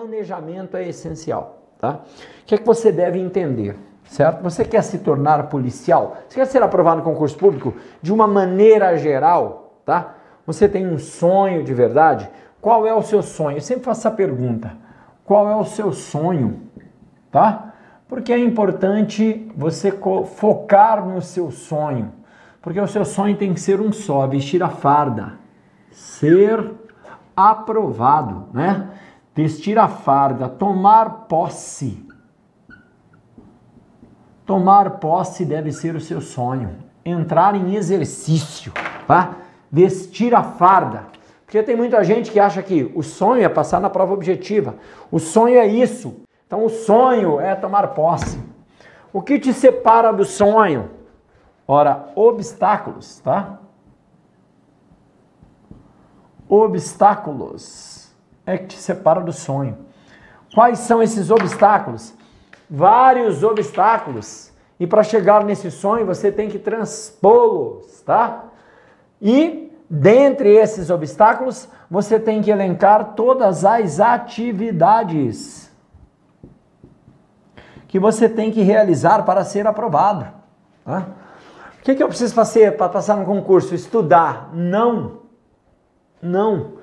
planejamento é essencial, tá? O que é que você deve entender? Certo? Você quer se tornar policial? Você quer ser aprovado no concurso público de uma maneira geral, tá? Você tem um sonho de verdade? Qual é o seu sonho? Eu sempre faço essa pergunta. Qual é o seu sonho? Tá? Porque é importante você focar no seu sonho. Porque o seu sonho tem que ser um só, vestir a farda, ser aprovado, né? Vestir a farda, tomar posse. Tomar posse deve ser o seu sonho. Entrar em exercício, tá? Vestir a farda. Porque tem muita gente que acha que o sonho é passar na prova objetiva. O sonho é isso. Então o sonho é tomar posse. O que te separa do sonho? Ora, obstáculos, tá? Obstáculos é que te separa do sonho. Quais são esses obstáculos? Vários obstáculos. E para chegar nesse sonho, você tem que transpô-los, tá? E dentre esses obstáculos, você tem que elencar todas as atividades que você tem que realizar para ser aprovado. Tá? O que, que eu preciso fazer para passar no concurso? Estudar? Não. Não.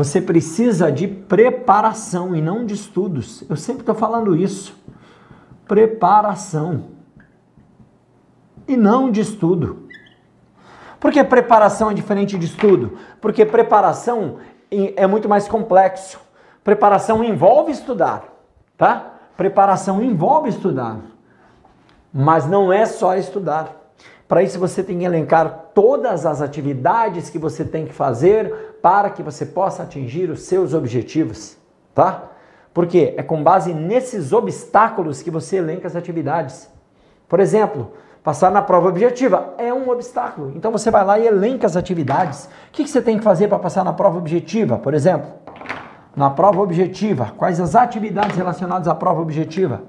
Você precisa de preparação e não de estudos. Eu sempre estou falando isso. Preparação. E não de estudo. Por que preparação é diferente de estudo? Porque preparação é muito mais complexo. Preparação envolve estudar, tá? Preparação envolve estudar. Mas não é só estudar. Para isso você tem que elencar todas as atividades que você tem que fazer para que você possa atingir os seus objetivos, tá? Porque é com base nesses obstáculos que você elenca as atividades. Por exemplo, passar na prova objetiva é um obstáculo. Então você vai lá e elenca as atividades. O que você tem que fazer para passar na prova objetiva? Por exemplo, na prova objetiva, quais as atividades relacionadas à prova objetiva?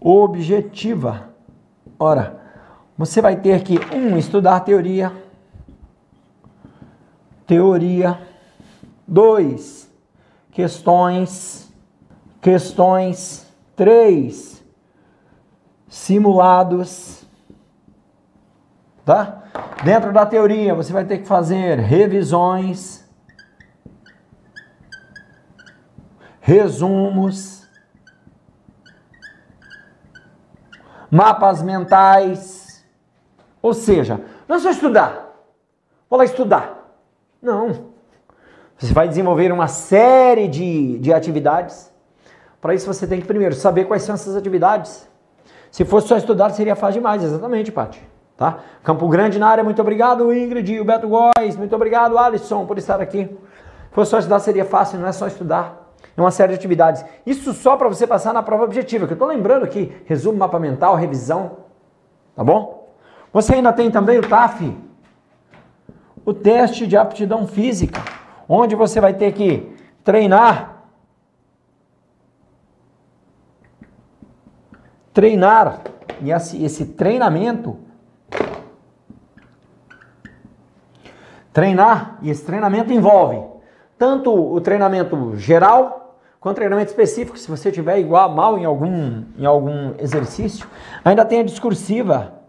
Objetiva Ora, você vai ter que, um, estudar teoria. Teoria. Dois, questões. Questões. Três, simulados. Tá? Dentro da teoria, você vai ter que fazer revisões, resumos mapas mentais. Ou seja, não é só estudar. Vou lá estudar. Não. Você vai desenvolver uma série de, de atividades. Para isso você tem que primeiro saber quais são essas atividades. Se fosse só estudar, seria fácil demais. Exatamente, Paty. Tá? Campo Grande na área, muito obrigado, Ingrid, o Beto Góes, muito obrigado, Alisson, por estar aqui. Se fosse só estudar, seria fácil, não é só estudar é uma série de atividades. Isso só para você passar na prova objetiva, que eu estou lembrando aqui, resumo, mapa mental, revisão, tá bom? Você ainda tem também o TAF, o teste de aptidão física, onde você vai ter que treinar, treinar, e esse, treinamento, treinar, e esse treinamento envolve tanto o treinamento geral, com treinamento específico, se você tiver igual mal em algum, em algum exercício, ainda tem a discursiva.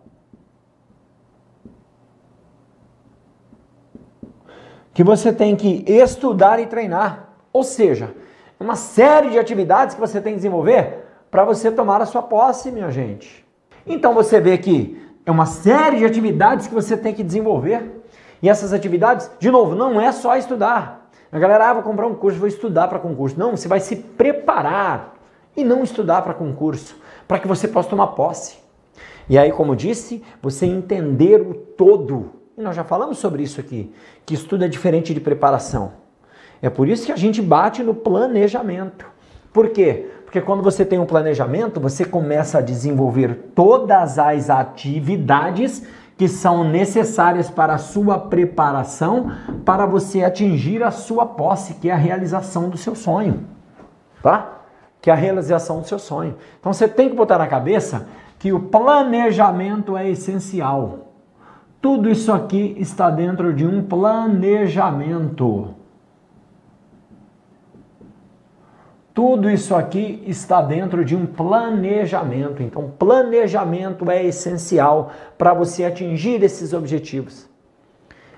Que você tem que estudar e treinar. Ou seja, uma série de atividades que você tem que desenvolver para você tomar a sua posse, minha gente. Então você vê que é uma série de atividades que você tem que desenvolver. E essas atividades, de novo, não é só estudar. A galera, ah, vou comprar um curso, vou estudar para concurso. Não, você vai se preparar e não estudar para concurso, para que você possa tomar posse. E aí, como disse, você entender o todo. E nós já falamos sobre isso aqui, que estudo é diferente de preparação. É por isso que a gente bate no planejamento. Por quê? Porque quando você tem um planejamento, você começa a desenvolver todas as atividades que são necessárias para a sua preparação para você atingir a sua posse, que é a realização do seu sonho, tá? Que é a realização do seu sonho. Então você tem que botar na cabeça que o planejamento é essencial. Tudo isso aqui está dentro de um planejamento. Tudo isso aqui está dentro de um planejamento. Então, planejamento é essencial para você atingir esses objetivos.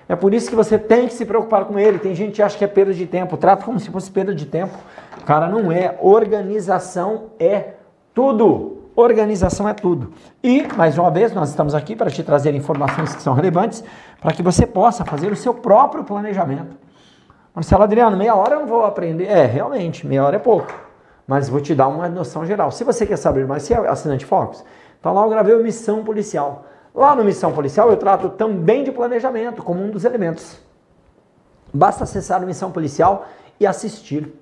É por isso que você tem que se preocupar com ele. Tem gente que acha que é perda de tempo, trata como se fosse perda de tempo. Cara, não é. Organização é tudo. Organização é tudo. E, mais uma vez, nós estamos aqui para te trazer informações que são relevantes para que você possa fazer o seu próprio planejamento. Marcelo Adriano, meia hora eu não vou aprender. É, realmente, meia hora é pouco. Mas vou te dar uma noção geral. Se você quer saber mais, se é assinante Focus, então lá eu gravei o Missão Policial. Lá no Missão Policial eu trato também de planejamento como um dos elementos. Basta acessar o Missão Policial e assistir,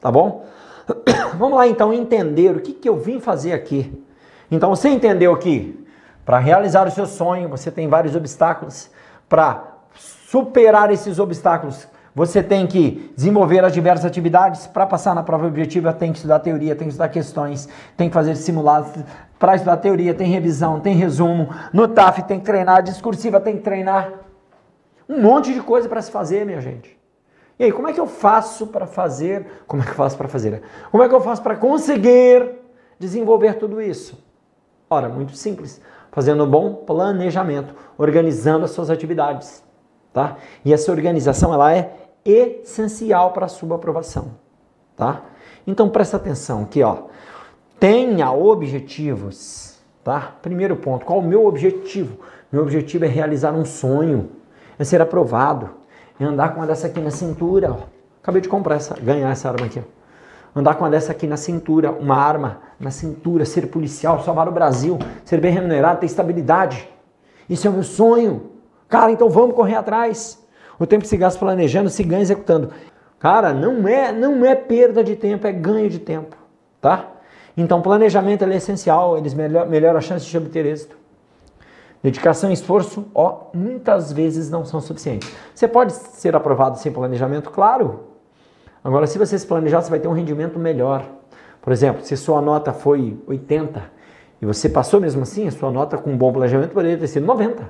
tá bom? Vamos lá então entender o que, que eu vim fazer aqui. Então você entendeu que para realizar o seu sonho você tem vários obstáculos. Para superar esses obstáculos você tem que desenvolver as diversas atividades. Para passar na prova objetiva, tem que estudar teoria, tem que estudar questões, tem que fazer simulados. Para estudar teoria, tem revisão, tem resumo. No TAF, tem que treinar. Discursiva, tem que treinar. Um monte de coisa para se fazer, minha gente. E aí, como é que eu faço para fazer? Como é que eu faço para fazer? Como é que eu faço para conseguir desenvolver tudo isso? Ora, muito simples. Fazendo um bom planejamento, organizando as suas atividades, tá? E essa organização ela é essencial para a sua aprovação, tá? Então presta atenção aqui, ó. Tenha objetivos, tá? Primeiro ponto, qual o meu objetivo? Meu objetivo é realizar um sonho, é ser aprovado, é andar com uma dessa aqui na cintura, ó. Acabei de comprar essa, ganhar essa arma aqui, ó. Andar com uma dessa aqui na cintura, uma arma na cintura, ser policial, salvar o Brasil, ser bem remunerado, ter estabilidade. Isso é o meu sonho. Cara, então vamos correr atrás. O tempo que se gasta planejando, se ganha executando. Cara, não é, não é perda de tempo, é ganho de tempo, tá? Então, planejamento é essencial, eles melhor, melhoram a chance de obter êxito. Dedicação e esforço, ó, muitas vezes não são suficientes. Você pode ser aprovado sem planejamento? Claro. Agora, se você se planejar, você vai ter um rendimento melhor. Por exemplo, se sua nota foi 80 e você passou mesmo assim, a sua nota com um bom planejamento poderia ter sido 90.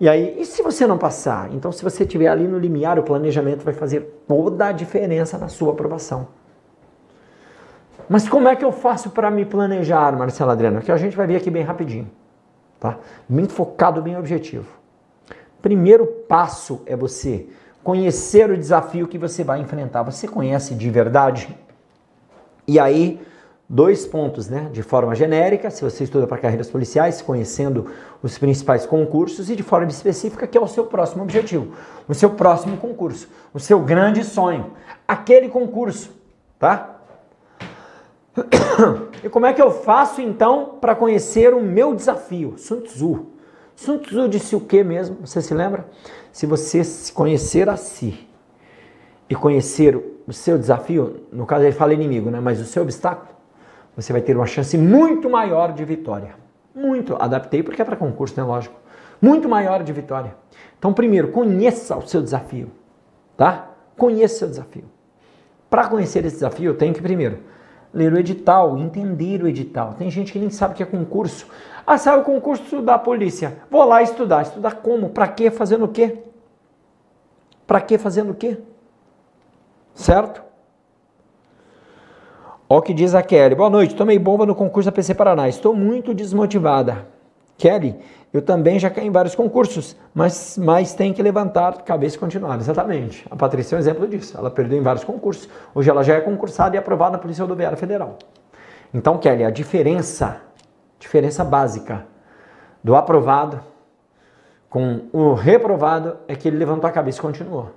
E aí, e se você não passar? Então, se você estiver ali no limiar, o planejamento vai fazer toda a diferença na sua aprovação. Mas como é que eu faço para me planejar, Marcelo Adriano? Que a gente vai ver aqui bem rapidinho, tá? Bem focado, bem objetivo. Primeiro passo é você conhecer o desafio que você vai enfrentar. Você conhece de verdade? E aí, dois pontos, né? De forma genérica, se você estuda para carreiras policiais, conhecendo os principais concursos, e de forma específica, que é o seu próximo objetivo, o seu próximo concurso, o seu grande sonho, aquele concurso, tá? E como é que eu faço então para conhecer o meu desafio? Sun Tzu. Sun Tzu disse o que mesmo? Você se lembra? Se você se conhecer a si e conhecer o seu desafio, no caso ele fala inimigo, né? Mas o seu obstáculo, você vai ter uma chance muito maior de vitória. Muito. Adaptei porque é para concurso, né? Lógico. Muito maior de vitória. Então, primeiro, conheça o seu desafio. Tá? Conheça o seu desafio. Para conhecer esse desafio, eu tenho que, primeiro, ler o edital, entender o edital. Tem gente que nem sabe o que é concurso. Ah, sai o concurso da polícia. Vou lá estudar. Estudar como? Para quê? Fazendo o quê? Para quê? Fazendo o quê? Certo? Ó o que diz a Kelly. Boa noite, tomei bomba no concurso da PC Paraná. Estou muito desmotivada. Kelly, eu também já caí em vários concursos, mas, mas tem que levantar cabeça e continuar. Exatamente. A Patrícia é um exemplo disso. Ela perdeu em vários concursos. Hoje ela já é concursada e aprovada na Polícia Rodoviária Federal. Então, Kelly, a diferença, diferença básica do aprovado com o reprovado é que ele levantou a cabeça e continuou.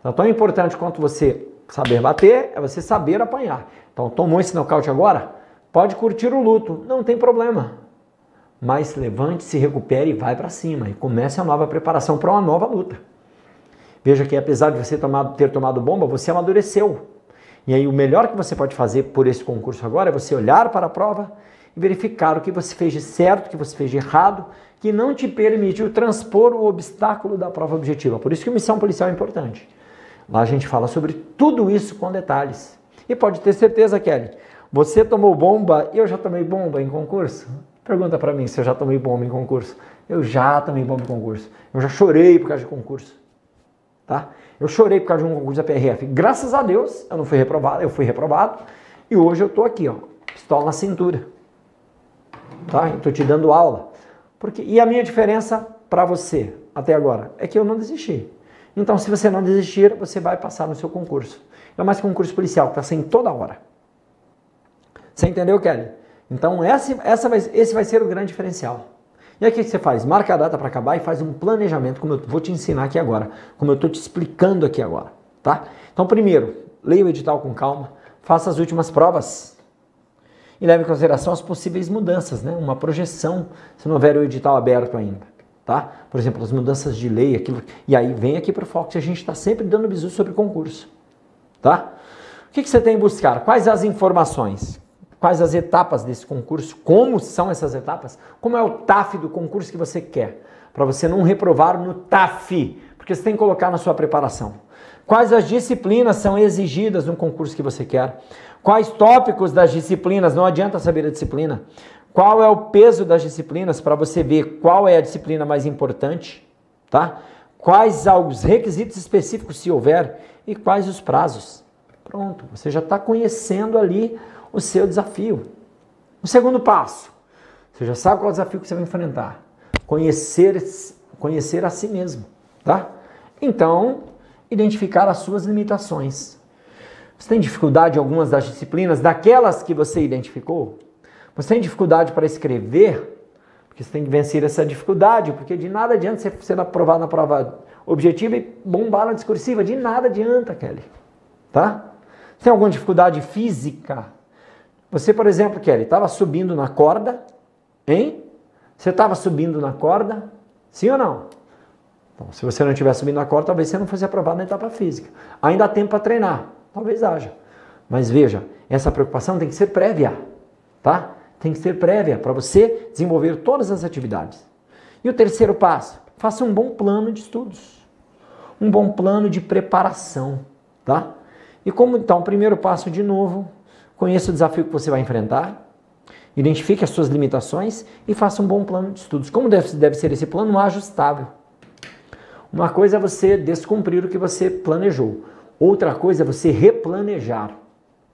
Então, tão importante quanto você saber bater é você saber apanhar. Então, tomou esse nocaute agora? Pode curtir o luto, não tem problema. Mas levante, se recupere e vai para cima. E comece a nova preparação para uma nova luta. Veja que apesar de você ter tomado bomba, você amadureceu. E aí o melhor que você pode fazer por esse concurso agora é você olhar para a prova e verificar o que você fez de certo, o que você fez de errado, que não te permitiu transpor o obstáculo da prova objetiva. Por isso que missão policial é importante. Lá a gente fala sobre tudo isso com detalhes. E pode ter certeza, Kelly, você tomou bomba eu já tomei bomba em concurso? Pergunta para mim se eu já tomei bomba em concurso. Eu já tomei bomba em concurso. Eu já chorei por causa de concurso. tá? Eu chorei por causa de um concurso da PRF. Graças a Deus, eu não fui reprovado, eu fui reprovado. E hoje eu tô aqui, ó, pistola na cintura. Tá? Eu tô te dando aula. Porque, e a minha diferença para você até agora é que eu não desisti. Então, se você não desistir, você vai passar no seu concurso. É mais concurso policial, que está sendo toda hora. Você entendeu, Kelly? Então, essa, essa vai, esse vai ser o grande diferencial. E aí o que você faz? Marca a data para acabar e faz um planejamento, como eu vou te ensinar aqui agora, como eu estou te explicando aqui agora, tá? Então, primeiro, leia o edital com calma, faça as últimas provas e leve em consideração as possíveis mudanças, né? Uma projeção, se não houver o edital aberto ainda, tá? Por exemplo, as mudanças de lei, aquilo. E aí vem aqui para o Fox, a gente está sempre dando bisu sobre concurso, tá? O que, que você tem que buscar? Quais as informações? Quais as etapas desse concurso, como são essas etapas, como é o TAF do concurso que você quer, para você não reprovar no TAF, porque você tem que colocar na sua preparação. Quais as disciplinas são exigidas no concurso que você quer? Quais tópicos das disciplinas? Não adianta saber a disciplina. Qual é o peso das disciplinas para você ver qual é a disciplina mais importante, tá? Quais os requisitos específicos, se houver, e quais os prazos. Pronto, você já está conhecendo ali o seu desafio. O segundo passo, você já sabe qual é o desafio que você vai enfrentar. Conhecer, conhecer a si mesmo, tá? Então, identificar as suas limitações. Você tem dificuldade em algumas das disciplinas, daquelas que você identificou? Você tem dificuldade para escrever? Porque você tem que vencer essa dificuldade, porque de nada adianta você ser aprovado na prova objetiva e bombar na discursiva. De nada adianta, Kelly. Tá? Você tem alguma dificuldade física? Você, por exemplo, Kelly, estava subindo na corda, hein? Você estava subindo na corda? Sim ou não? Bom, se você não estiver subindo na corda, talvez você não fosse aprovado na etapa física. Ainda há tempo para treinar. Talvez haja. Mas veja, essa preocupação tem que ser prévia, tá? Tem que ser prévia para você desenvolver todas as atividades. E o terceiro passo, faça um bom plano de estudos. Um bom plano de preparação, tá? E como então, o primeiro passo de novo, Conheça o desafio que você vai enfrentar, identifique as suas limitações e faça um bom plano de estudos. Como deve, deve ser esse plano? Ajustável. Uma coisa é você descumprir o que você planejou, outra coisa é você replanejar,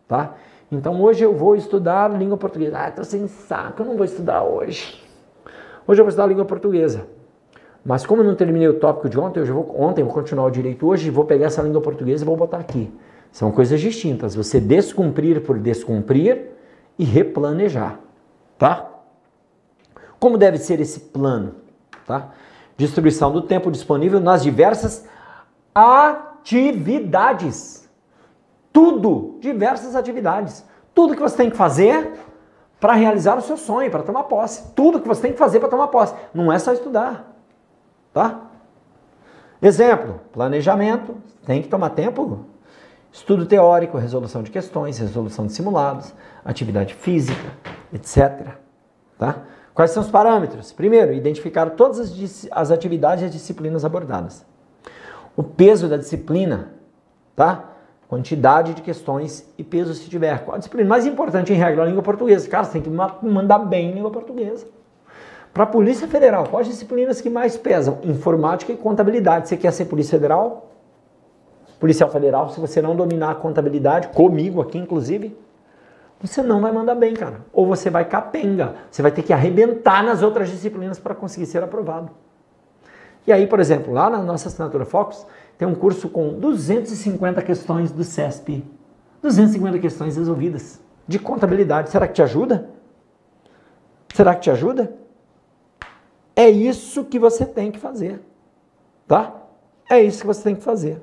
tá? Então hoje eu vou estudar língua portuguesa. Ah, estou sem saco, eu não vou estudar hoje. Hoje eu vou estudar língua portuguesa. Mas como eu não terminei o tópico de ontem, eu vou, ontem eu vou continuar o direito hoje, vou pegar essa língua portuguesa e vou botar aqui. São coisas distintas. Você descumprir por descumprir e replanejar, tá? Como deve ser esse plano, tá? Distribuição do tempo disponível nas diversas atividades. Tudo, diversas atividades. Tudo que você tem que fazer para realizar o seu sonho, para tomar posse. Tudo que você tem que fazer para tomar posse. Não é só estudar, tá? Exemplo, planejamento, tem que tomar tempo Estudo teórico, resolução de questões, resolução de simulados, atividade física, etc. Tá? Quais são os parâmetros? Primeiro, identificar todas as, as atividades e as disciplinas abordadas. O peso da disciplina, tá? Quantidade de questões e peso se tiver. Qual a disciplina mais importante em regra? A língua portuguesa. Cara, você tem que mandar bem em língua portuguesa. Para a Polícia Federal, quais disciplinas que mais pesam? Informática e contabilidade. Você quer ser Polícia Federal? Policial federal, se você não dominar a contabilidade, comigo aqui inclusive, você não vai mandar bem, cara. Ou você vai capenga. Você vai ter que arrebentar nas outras disciplinas para conseguir ser aprovado. E aí, por exemplo, lá na nossa assinatura Focus, tem um curso com 250 questões do CESP. 250 questões resolvidas de contabilidade. Será que te ajuda? Será que te ajuda? É isso que você tem que fazer. Tá? É isso que você tem que fazer.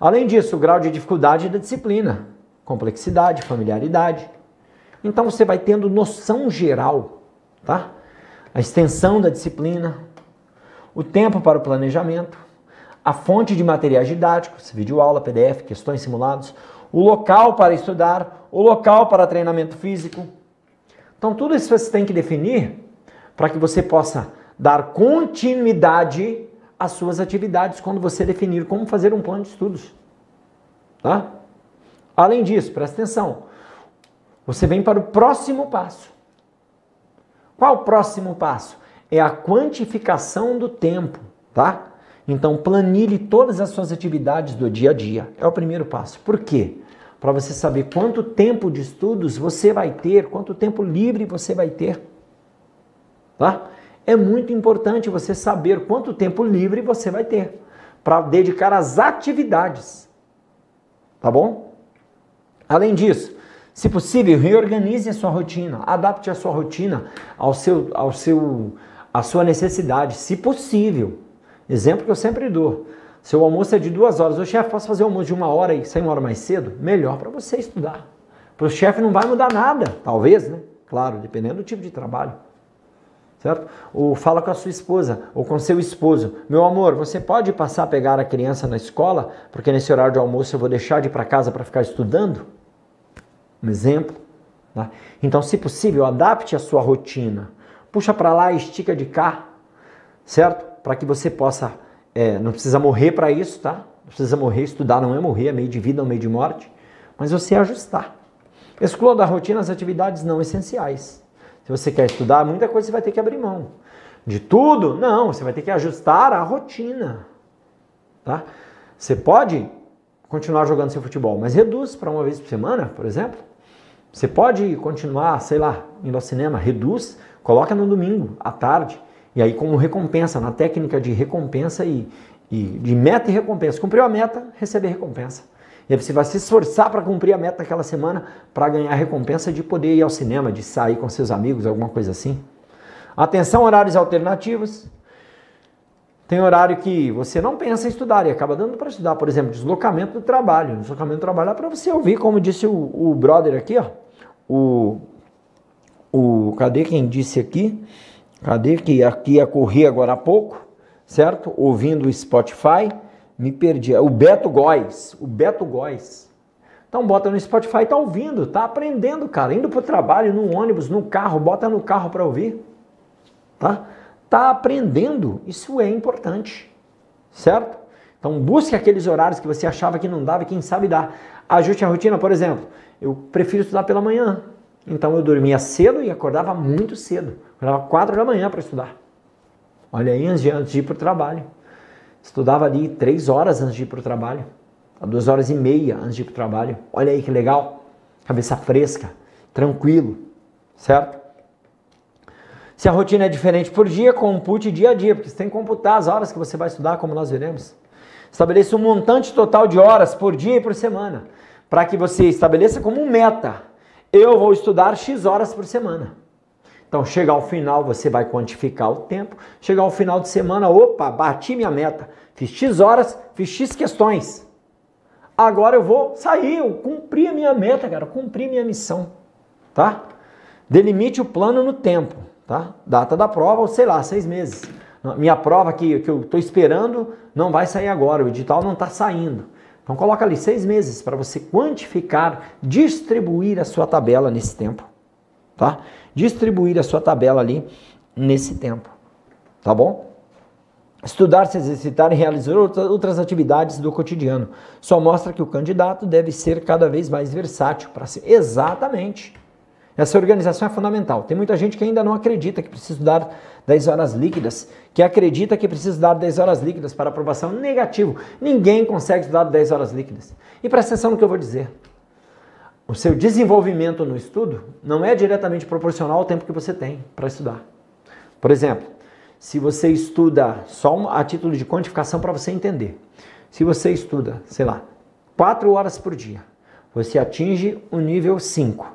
Além disso, o grau de dificuldade da disciplina, complexidade, familiaridade. Então você vai tendo noção geral, tá? A extensão da disciplina, o tempo para o planejamento, a fonte de materiais didáticos, vídeo-aula, PDF, questões simulados, o local para estudar, o local para treinamento físico. Então tudo isso você tem que definir para que você possa dar continuidade as suas atividades quando você definir como fazer um plano de estudos. Tá? Além disso, presta atenção, você vem para o próximo passo. Qual o próximo passo? É a quantificação do tempo, tá? Então, planilhe todas as suas atividades do dia a dia. É o primeiro passo. Por quê? Para você saber quanto tempo de estudos você vai ter, quanto tempo livre você vai ter. Tá? É muito importante você saber quanto tempo livre você vai ter para dedicar às atividades. Tá bom? Além disso, se possível, reorganize a sua rotina, adapte a sua rotina ao seu, ao seu, à sua necessidade, se possível. Exemplo que eu sempre dou. Se o almoço é de duas horas, o chefe posso fazer o almoço de uma hora e sair uma hora mais cedo? Melhor para você estudar. Para o chefe não vai mudar nada, talvez, né? Claro, dependendo do tipo de trabalho. Certo? Ou fala com a sua esposa ou com seu esposo: Meu amor, você pode passar a pegar a criança na escola, porque nesse horário de almoço eu vou deixar de ir para casa para ficar estudando? Um exemplo. Tá? Então, se possível, adapte a sua rotina. Puxa para lá, estica de cá, certo? para que você possa, é, não precisa morrer para isso, tá? Não precisa morrer, estudar não é morrer, é meio de vida, é meio de morte, mas você ajustar. Exclua da rotina as atividades não essenciais. Se você quer estudar, muita coisa você vai ter que abrir mão. De tudo? Não, você vai ter que ajustar a rotina. Tá? Você pode continuar jogando seu futebol, mas reduz para uma vez por semana, por exemplo. Você pode continuar, sei lá, indo ao cinema, reduz, coloca no domingo, à tarde. E aí, como recompensa, na técnica de recompensa e, e de meta e recompensa. Cumpriu a meta, receber recompensa. E você vai se esforçar para cumprir a meta daquela semana para ganhar a recompensa de poder ir ao cinema, de sair com seus amigos, alguma coisa assim. Atenção, horários alternativos. Tem horário que você não pensa em estudar e acaba dando para estudar, por exemplo, deslocamento do trabalho. Deslocamento do trabalho é para você ouvir, como disse o, o brother aqui, ó. O, o, cadê quem disse aqui? Cadê que aqui ia correr agora há pouco, certo? Ouvindo o Spotify, me perdi. É o Beto Góes, o Beto Góes. Então bota no Spotify, tá ouvindo, tá aprendendo, cara, indo pro trabalho, no ônibus, no carro, bota no carro para ouvir. Tá? Tá aprendendo, isso é importante. Certo? Então busque aqueles horários que você achava que não dava e quem sabe dá. Ajuste a rotina, por exemplo. Eu prefiro estudar pela manhã. Então eu dormia cedo e acordava muito cedo. Acordava quatro da manhã para estudar. Olha aí, antes de ir para o trabalho. Estudava ali três horas antes de ir para o trabalho. Duas horas e meia antes de ir para o trabalho. Olha aí que legal. Cabeça fresca, tranquilo, certo? Se a rotina é diferente por dia, compute dia a dia, porque você tem que computar as horas que você vai estudar, como nós veremos. Estabeleça um montante total de horas por dia e por semana, para que você estabeleça como meta. Eu vou estudar X horas por semana. Então, chegar ao final, você vai quantificar o tempo. Chegar ao final de semana, opa, bati minha meta. Fiz X horas, fiz X questões. Agora eu vou sair, eu cumpri a minha meta, cara, cumpri minha missão, tá? Delimite o plano no tempo, tá? Data da prova, ou sei lá, seis meses. Minha prova que, que eu estou esperando não vai sair agora, o edital não está saindo. Então coloca ali seis meses para você quantificar, distribuir a sua tabela nesse tempo, tá? distribuir a sua tabela ali nesse tempo. Tá bom? Estudar, se exercitar e realizar outras atividades do cotidiano só mostra que o candidato deve ser cada vez mais versátil para ser. Exatamente. Essa organização é fundamental. Tem muita gente que ainda não acredita que precisa estudar 10 horas líquidas, que acredita que precisa estudar 10 horas líquidas para aprovação. Negativo. Ninguém consegue estudar 10 horas líquidas. E presta atenção no que eu vou dizer o seu desenvolvimento no estudo não é diretamente proporcional ao tempo que você tem para estudar. Por exemplo, se você estuda só a título de quantificação para você entender, se você estuda, sei lá, 4 horas por dia, você atinge o nível 5.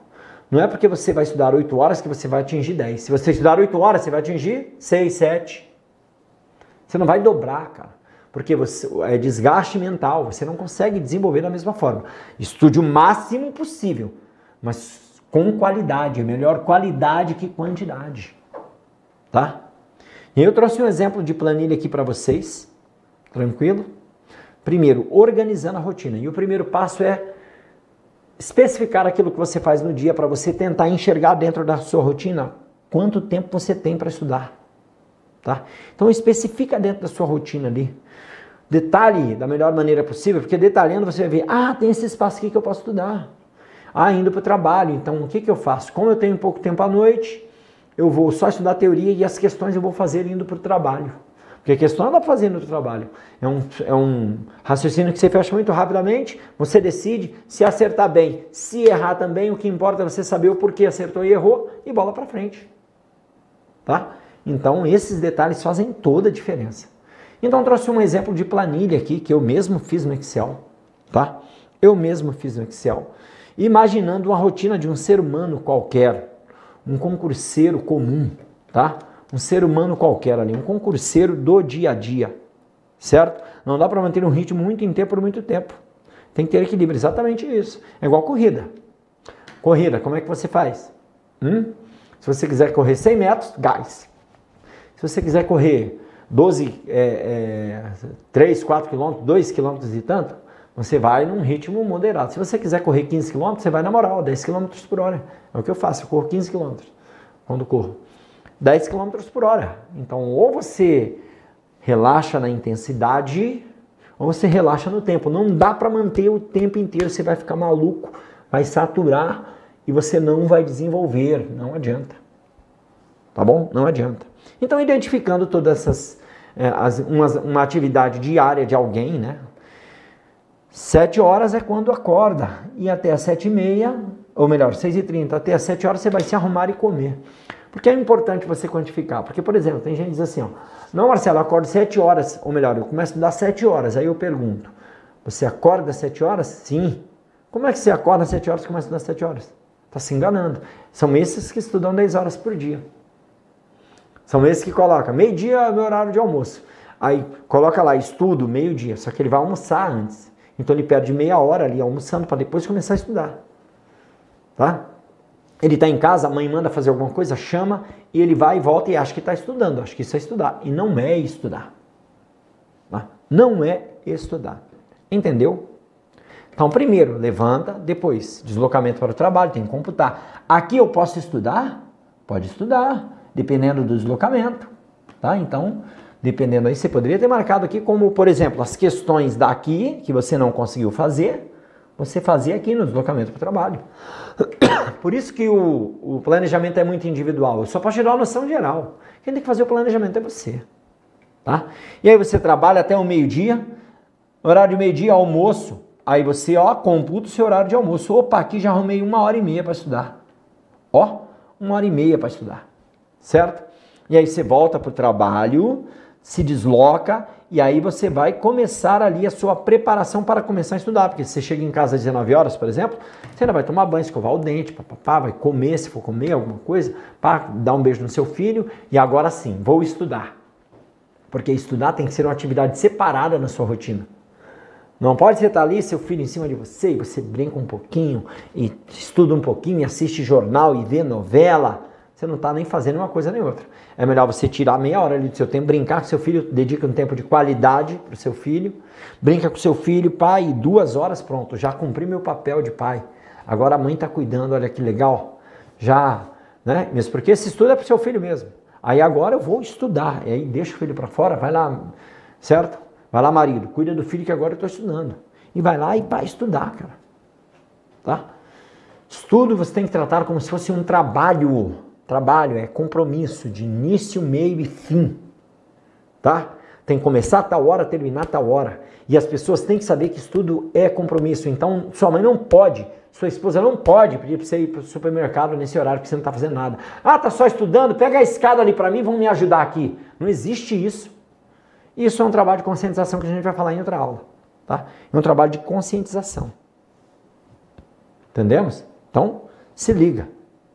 Não é porque você vai estudar 8 horas que você vai atingir 10. Se você estudar 8 horas, você vai atingir 6, 7. Você não vai dobrar, cara porque você, é desgaste mental, você não consegue desenvolver da mesma forma. Estude o máximo possível, mas com qualidade, é melhor qualidade que quantidade. Tá? E eu trouxe um exemplo de planilha aqui para vocês, tranquilo? Primeiro, organizando a rotina. E o primeiro passo é especificar aquilo que você faz no dia para você tentar enxergar dentro da sua rotina quanto tempo você tem para estudar. Tá? Então especifica dentro da sua rotina ali. Detalhe da melhor maneira possível, porque detalhando você vai ver, ah, tem esse espaço aqui que eu posso estudar. Ah, indo para o trabalho, então o que, que eu faço? Como eu tenho pouco tempo à noite, eu vou só estudar teoria e as questões eu vou fazer indo para o trabalho. Porque a questão dá para fazer no trabalho. É um, é um raciocínio que você fecha muito rapidamente, você decide se acertar bem, se errar também, o que importa é você saber o porquê acertou e errou e bola para frente. Tá? Então, esses detalhes fazem toda a diferença. Então, trouxe um exemplo de planilha aqui que eu mesmo fiz no Excel, tá? Eu mesmo fiz no Excel, imaginando uma rotina de um ser humano qualquer, um concurseiro comum, tá? Um ser humano qualquer ali, um concurseiro do dia a dia, certo? Não dá para manter um ritmo muito inteiro por muito tempo. Tem que ter equilíbrio, exatamente isso. É igual corrida. Corrida, como é que você faz? Hum? Se você quiser correr 100 metros, gás. Se você quiser correr 12, é, é, 3, 4 quilômetros, 2 quilômetros e tanto, você vai num ritmo moderado. Se você quiser correr 15 km, você vai na moral, 10 km por hora. É o que eu faço, eu corro 15 km quando corro. 10 km por hora. Então, ou você relaxa na intensidade, ou você relaxa no tempo. Não dá para manter o tempo inteiro, você vai ficar maluco, vai saturar e você não vai desenvolver. Não adianta. Tá bom? Não adianta. Então, identificando todas essas, é, as, uma, uma atividade diária de alguém, né? Sete horas é quando acorda e até as sete e meia, ou melhor, seis e trinta, até as sete horas você vai se arrumar e comer. Porque é importante você quantificar. Porque, por exemplo, tem gente que diz assim, ó, não, Marcelo, eu acordo sete horas, ou melhor, eu começo a estudar sete horas. Aí eu pergunto, você acorda sete horas? Sim. Como é que você acorda sete horas e começa a estudar sete horas? Está se enganando. São esses que estudam 10 horas por dia. São esses que colocam meio-dia é meu horário de almoço. Aí coloca lá, estudo, meio-dia, só que ele vai almoçar antes. Então ele perde meia hora ali almoçando para depois começar a estudar. Tá? Ele está em casa, a mãe manda fazer alguma coisa, chama e ele vai e volta e acha que está estudando. Acha que isso é estudar. E não é estudar. Tá? Não é estudar. Entendeu? Então, primeiro, levanta, depois, deslocamento para o trabalho, tem que computar. Aqui eu posso estudar? Pode estudar, dependendo do deslocamento. Tá? Então, Dependendo aí, você poderia ter marcado aqui como, por exemplo, as questões daqui, que você não conseguiu fazer, você fazia aqui no deslocamento para o trabalho. Por isso que o, o, planejamento é muito individual. Eu só posso te dar uma noção geral. Quem tem que fazer o planejamento é você. Tá? E aí você trabalha até o meio-dia, horário de meio-dia, almoço. Aí você, ó, computa o seu horário de almoço. Opa, aqui já arrumei uma hora e meia para estudar. Ó, uma hora e meia para estudar. Certo? E aí você volta para o trabalho, se desloca e aí você vai começar ali a sua preparação para começar a estudar, porque se você chega em casa às 19 horas, por exemplo, você ainda vai tomar banho, escovar o dente, papapá, vai comer, se for comer alguma coisa, pá, dar um beijo no seu filho e agora sim, vou estudar. Porque estudar tem que ser uma atividade separada na sua rotina. Não pode você estar ali, seu filho em cima de você, e você brinca um pouquinho, e estuda um pouquinho, e assiste jornal e vê novela você não está nem fazendo uma coisa nem outra. É melhor você tirar meia hora ali do seu tempo, brincar com seu filho, dedica um tempo de qualidade para o seu filho, brinca com seu filho, pai, duas horas, pronto, já cumpri meu papel de pai. Agora a mãe está cuidando, olha que legal. Já, né? Mesmo porque esse estudo é para o seu filho mesmo. Aí agora eu vou estudar. E aí deixa o filho para fora, vai lá, certo? Vai lá, marido, cuida do filho que agora eu estou estudando. E vai lá e vai estudar, cara. Tá? Estudo você tem que tratar como se fosse um trabalho Trabalho é compromisso de início, meio e fim. Tá? Tem que começar a tal hora, terminar a tal hora. E as pessoas têm que saber que estudo é compromisso. Então, sua mãe não pode, sua esposa não pode pedir para você ir para o supermercado nesse horário que você não está fazendo nada. Ah, tá só estudando? Pega a escada ali para mim, vão me ajudar aqui. Não existe isso. Isso é um trabalho de conscientização que a gente vai falar em outra aula. Tá? É um trabalho de conscientização. Entendemos? Então, se liga,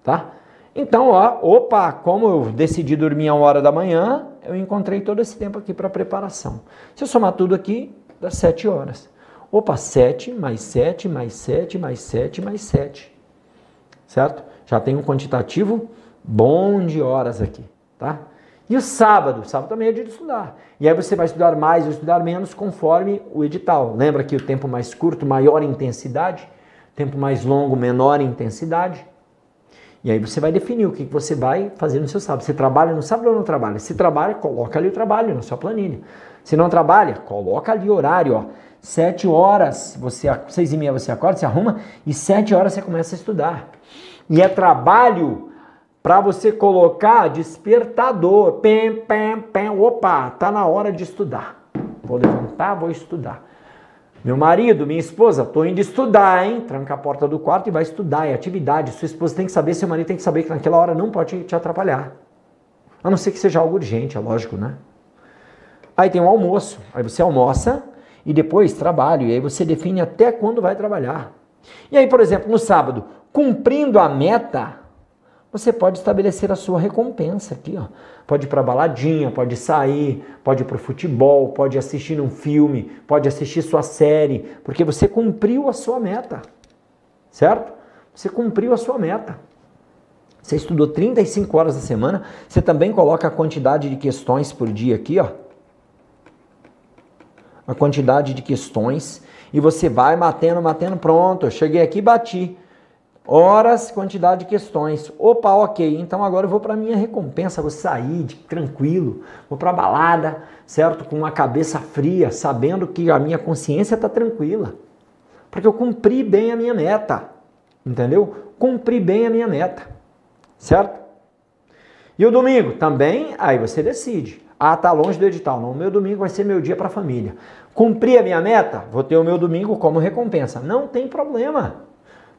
tá? Então, ó, opa, como eu decidi dormir a hora da manhã, eu encontrei todo esse tempo aqui para preparação. Se eu somar tudo aqui, dá 7 horas. Opa, 7 mais 7 mais 7 mais 7 mais 7. Certo? Já tem um quantitativo bom de horas aqui, tá? E o sábado? sábado também é dia de estudar. E aí você vai estudar mais ou estudar menos conforme o edital. Lembra que o tempo mais curto, maior intensidade, tempo mais longo, menor intensidade. E aí você vai definir o que você vai fazer no seu sábado. Você trabalha no sábado ou não trabalha? Se trabalha, coloca ali o trabalho na sua planilha. Se não trabalha, coloca ali o horário, ó. Sete horas, você, seis e meia você acorda, se arruma, e sete horas você começa a estudar. E é trabalho para você colocar despertador. Pem, pem, pem. Opa, tá na hora de estudar. Vou levantar, vou estudar. Meu marido, minha esposa, tô indo estudar, hein? Tranca a porta do quarto e vai estudar. É atividade. Sua esposa tem que saber, seu marido tem que saber que naquela hora não pode te atrapalhar. A não ser que seja algo urgente, é lógico, né? Aí tem o almoço. Aí você almoça e depois trabalho. E aí você define até quando vai trabalhar. E aí, por exemplo, no sábado, cumprindo a meta, você pode estabelecer a sua recompensa aqui, ó. Pode ir para baladinha, pode sair, pode ir para o futebol, pode assistir um filme, pode assistir sua série, porque você cumpriu a sua meta, certo? Você cumpriu a sua meta. Você estudou 35 horas da semana, você também coloca a quantidade de questões por dia aqui, ó. A quantidade de questões e você vai matando, matando, pronto, eu cheguei aqui e bati. Horas, quantidade de questões. Opa, ok. Então agora eu vou para minha recompensa. Vou sair de, tranquilo, vou para balada, certo? Com uma cabeça fria, sabendo que a minha consciência está tranquila. Porque eu cumpri bem a minha meta. Entendeu? Cumpri bem a minha meta. Certo? E o domingo também, aí você decide. Ah, tá longe do edital. Não, meu domingo vai ser meu dia para a família. Cumpri a minha meta? Vou ter o meu domingo como recompensa. Não tem problema.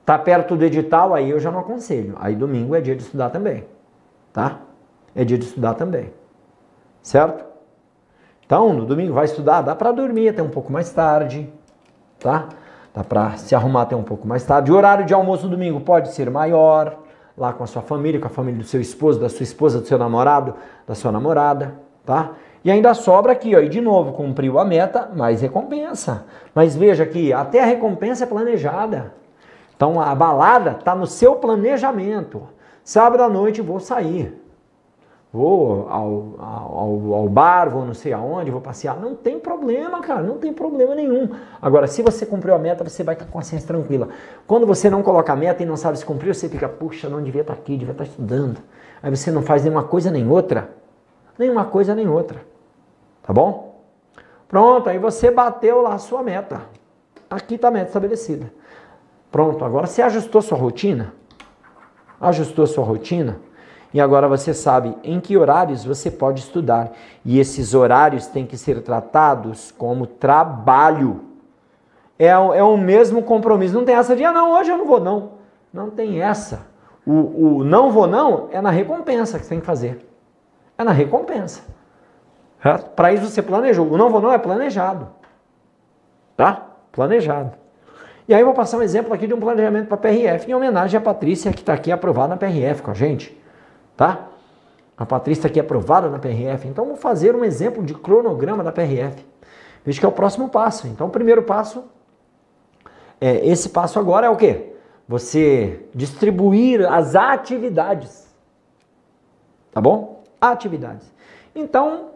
Tá perto do edital, aí eu já não aconselho. Aí domingo é dia de estudar também, tá? É dia de estudar também, certo? Então, no domingo vai estudar, dá para dormir até um pouco mais tarde, tá? Dá para se arrumar até um pouco mais tarde. O horário de almoço no domingo pode ser maior, lá com a sua família, com a família do seu esposo, da sua esposa, do seu namorado, da sua namorada, tá? E ainda sobra aqui, ó, e de novo, cumpriu a meta, mais recompensa. Mas veja que até a recompensa é planejada. Então a balada está no seu planejamento. Sábado à noite vou sair. Vou ao, ao, ao, bar, vou não sei aonde, vou passear. Não tem problema, cara, não tem problema nenhum. Agora, se você cumpriu a meta, você vai estar com a consciência tranquila. Quando você não coloca a meta e não sabe se cumpriu, você fica, puxa, não devia estar aqui, devia estar estudando. Aí você não faz nenhuma coisa nem outra. Nenhuma coisa nem outra. Tá bom? Pronto, aí você bateu lá a sua meta. Aqui está a meta estabelecida. Pronto, agora você ajustou sua rotina? Ajustou sua rotina? E agora você sabe em que horários você pode estudar. E esses horários têm que ser tratados como trabalho. É, é o mesmo compromisso. Não tem essa de, ah, não, hoje eu não vou, não. Não tem essa. O, o não vou, não é na recompensa que você tem que fazer. É na recompensa. Para isso você planejou. O não vou, não é planejado. Tá? Planejado. E aí eu vou passar um exemplo aqui de um planejamento para PRF, em homenagem à Patrícia, que está aqui aprovada na PRF com a gente. Tá? A Patrícia está aqui aprovada na PRF. Então, vou fazer um exemplo de cronograma da PRF. Veja que é o próximo passo. Então, o primeiro passo, é, esse passo agora é o quê? Você distribuir as atividades. Tá bom? Atividades. Então,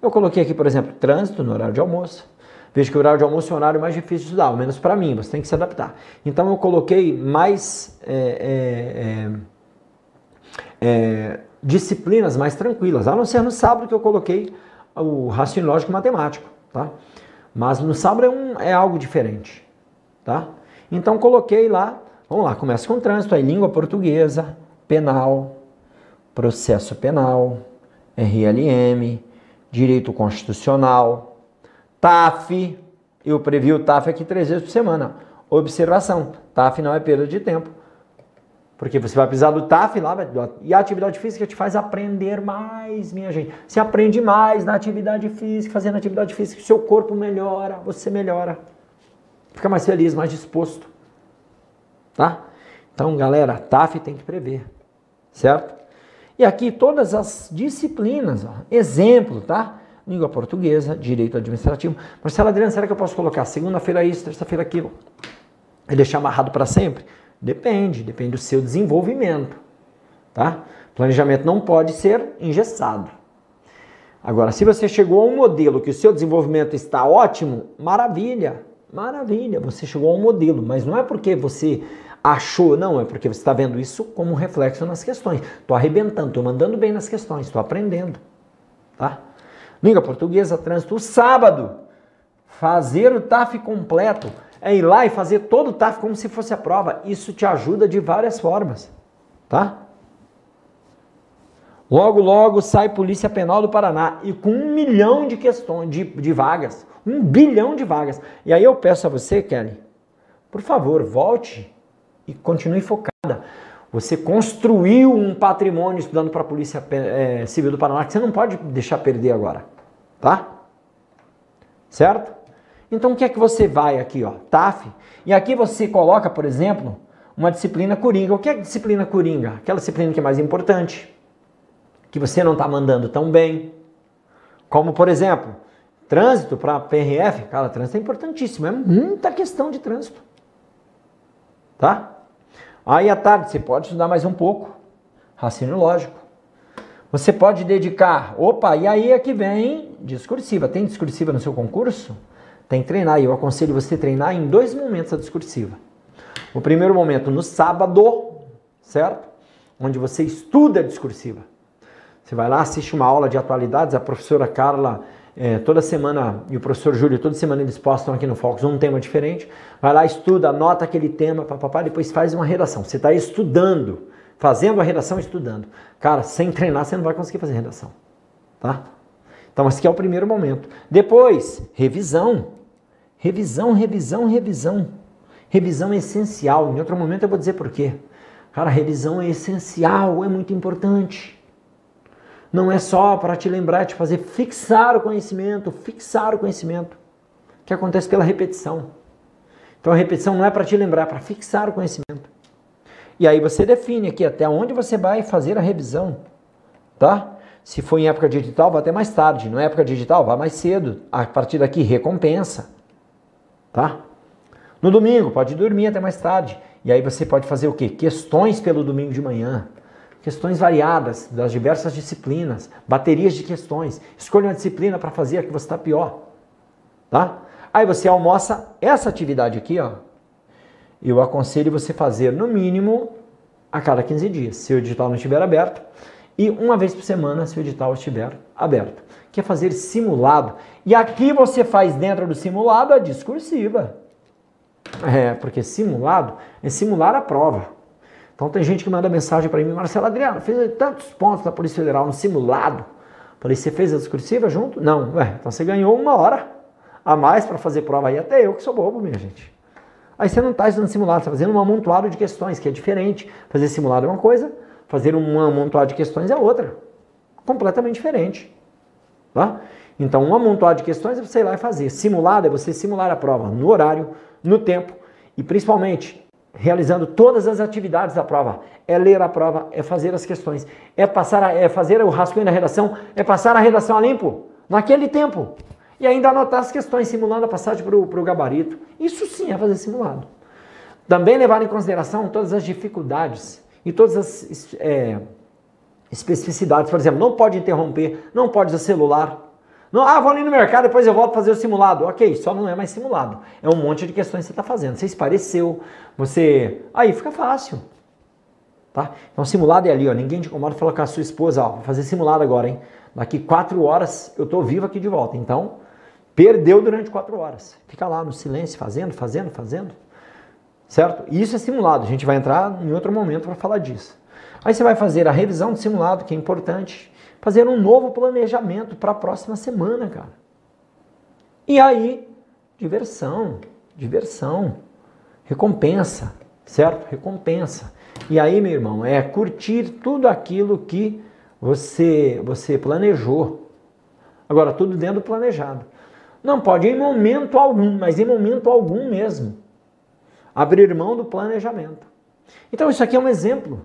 eu coloquei aqui, por exemplo, trânsito no horário de almoço. Veja que o horário de almoço é o horário mais difícil de estudar, ao menos para mim, você tem que se adaptar. Então eu coloquei mais é, é, é, é, disciplinas mais tranquilas, a não ser no sábado que eu coloquei o raciocínio lógico matemático, tá? Mas no sábado é, um, é algo diferente, tá? Então coloquei lá, vamos lá, começa com trânsito, aí língua portuguesa, penal, processo penal, RLM, direito constitucional, TAF, eu previ o TAF aqui três vezes por semana. Observação, TAF não é perda de tempo. Porque você vai precisar do TAF lá, e a atividade física te faz aprender mais, minha gente. Você aprende mais na atividade física, fazendo atividade física, seu corpo melhora, você melhora. Fica mais feliz, mais disposto. Tá? Então, galera, TAF tem que prever, certo? E aqui todas as disciplinas, ó, exemplo, tá? Língua portuguesa, direito administrativo. Marcelo Adriano, será que eu posso colocar segunda-feira isso, terça-feira aquilo? E deixar amarrado para sempre? Depende, depende do seu desenvolvimento. Tá? Planejamento não pode ser engessado. Agora, se você chegou a um modelo que o seu desenvolvimento está ótimo, maravilha, maravilha, você chegou a um modelo, mas não é porque você achou, não, é porque você está vendo isso como um reflexo nas questões. Estou arrebentando, estou mandando bem nas questões, estou aprendendo. Tá? Língua portuguesa, trânsito. Sábado, fazer o TAF completo. É ir lá e fazer todo o TAF como se fosse a prova. Isso te ajuda de várias formas, tá? Logo, logo sai Polícia Penal do Paraná e com um milhão de questões, de, de vagas. Um bilhão de vagas. E aí eu peço a você, Kelly, por favor, volte e continue focada. Você construiu um patrimônio estudando para a Polícia é, Civil do Paraná que você não pode deixar perder agora. Tá? Certo? Então o que é que você vai aqui, ó? TAF. E aqui você coloca, por exemplo, uma disciplina coringa. O que é disciplina coringa? Aquela disciplina que é mais importante que você não está mandando tão bem. Como, por exemplo, trânsito para PRF. Cara, trânsito é importantíssimo, é muita questão de trânsito. Tá? Aí à tarde você pode estudar mais um pouco, raciocínio lógico. Você pode dedicar, opa, e aí é que vem discursiva. Tem discursiva no seu concurso? Tem que treinar. Eu aconselho você treinar em dois momentos a discursiva. O primeiro momento no sábado, certo? Onde você estuda a discursiva. Você vai lá, assiste uma aula de atualidades, a professora Carla, é, toda semana, e o professor Júlio, toda semana eles postam aqui no Focus um tema diferente. Vai lá, estuda, anota aquele tema, papapá, depois faz uma redação. Você está estudando, fazendo a redação, estudando. Cara, sem treinar você não vai conseguir fazer redação. Tá? Então, esse é o primeiro momento. Depois, revisão. Revisão, revisão, revisão. Revisão é essencial. Em outro momento eu vou dizer por quê. Cara, revisão é essencial, é muito importante não é só para te lembrar, te fazer fixar o conhecimento, fixar o conhecimento, que acontece pela repetição. Então a repetição não é para te lembrar, é para fixar o conhecimento. E aí você define aqui até onde você vai fazer a revisão, tá? Se for em época digital, vai até mais tarde. Não é época digital, vá mais cedo. A partir daqui, recompensa, tá? No domingo, pode dormir até mais tarde. E aí você pode fazer o quê? Questões pelo domingo de manhã questões variadas das diversas disciplinas, baterias de questões. Escolha uma disciplina para fazer a que você está pior. Tá? Aí você almoça essa atividade aqui, ó. Eu aconselho você fazer no mínimo a cada 15 dias, se o edital não estiver aberto, e uma vez por semana, se o edital estiver aberto. Que é fazer simulado. E aqui você faz dentro do simulado a discursiva. É, porque simulado é simular a prova. Então tem gente que manda mensagem para mim, Marcelo Adriano, fiz tantos pontos na Polícia Federal no simulado. Falei, você fez a discursiva junto? Não. Ué, então você ganhou uma hora a mais para fazer prova aí, até eu que sou bobo, minha gente. Aí você não está estudando simulado, você está fazendo um amontoado de questões, que é diferente. Fazer simulado é uma coisa, fazer um amontoado de questões é outra. Completamente diferente. Tá? Então, um amontoado de questões é você ir lá e fazer. Simulado é você simular a prova no horário, no tempo e principalmente realizando todas as atividades da prova. É ler a prova, é fazer as questões, é passar a, é fazer o rascunho da redação, é passar a redação a limpo, naquele tempo. E ainda anotar as questões, simulando a passagem para o gabarito. Isso sim é fazer simulado. Também levar em consideração todas as dificuldades e todas as é, especificidades. Por exemplo, não pode interromper, não pode usar celular, não, ah, vou ali no mercado, depois eu volto fazer o simulado. Ok, só não é mais simulado. É um monte de questões que você está fazendo. Você espareceu, você. Aí fica fácil. Tá? Então, simulado é ali, ó. Ninguém te incomoda falar com a sua esposa, ó. Vou fazer simulado agora, hein? Daqui quatro horas eu tô vivo aqui de volta. Então, perdeu durante quatro horas. Fica lá no silêncio, fazendo, fazendo, fazendo. Certo? Isso é simulado. A gente vai entrar em outro momento para falar disso. Aí você vai fazer a revisão do simulado, que é importante fazer um novo planejamento para a próxima semana, cara. E aí, diversão, diversão, recompensa, certo? Recompensa. E aí, meu irmão, é curtir tudo aquilo que você você planejou. Agora, tudo dentro do planejado. Não pode em momento algum, mas em momento algum mesmo. Abrir mão do planejamento. Então, isso aqui é um exemplo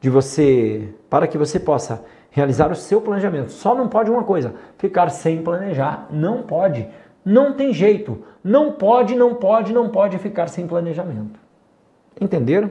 de você, para que você possa realizar o seu planejamento. Só não pode uma coisa, ficar sem planejar. Não pode. Não tem jeito. Não pode, não pode, não pode ficar sem planejamento. Entenderam?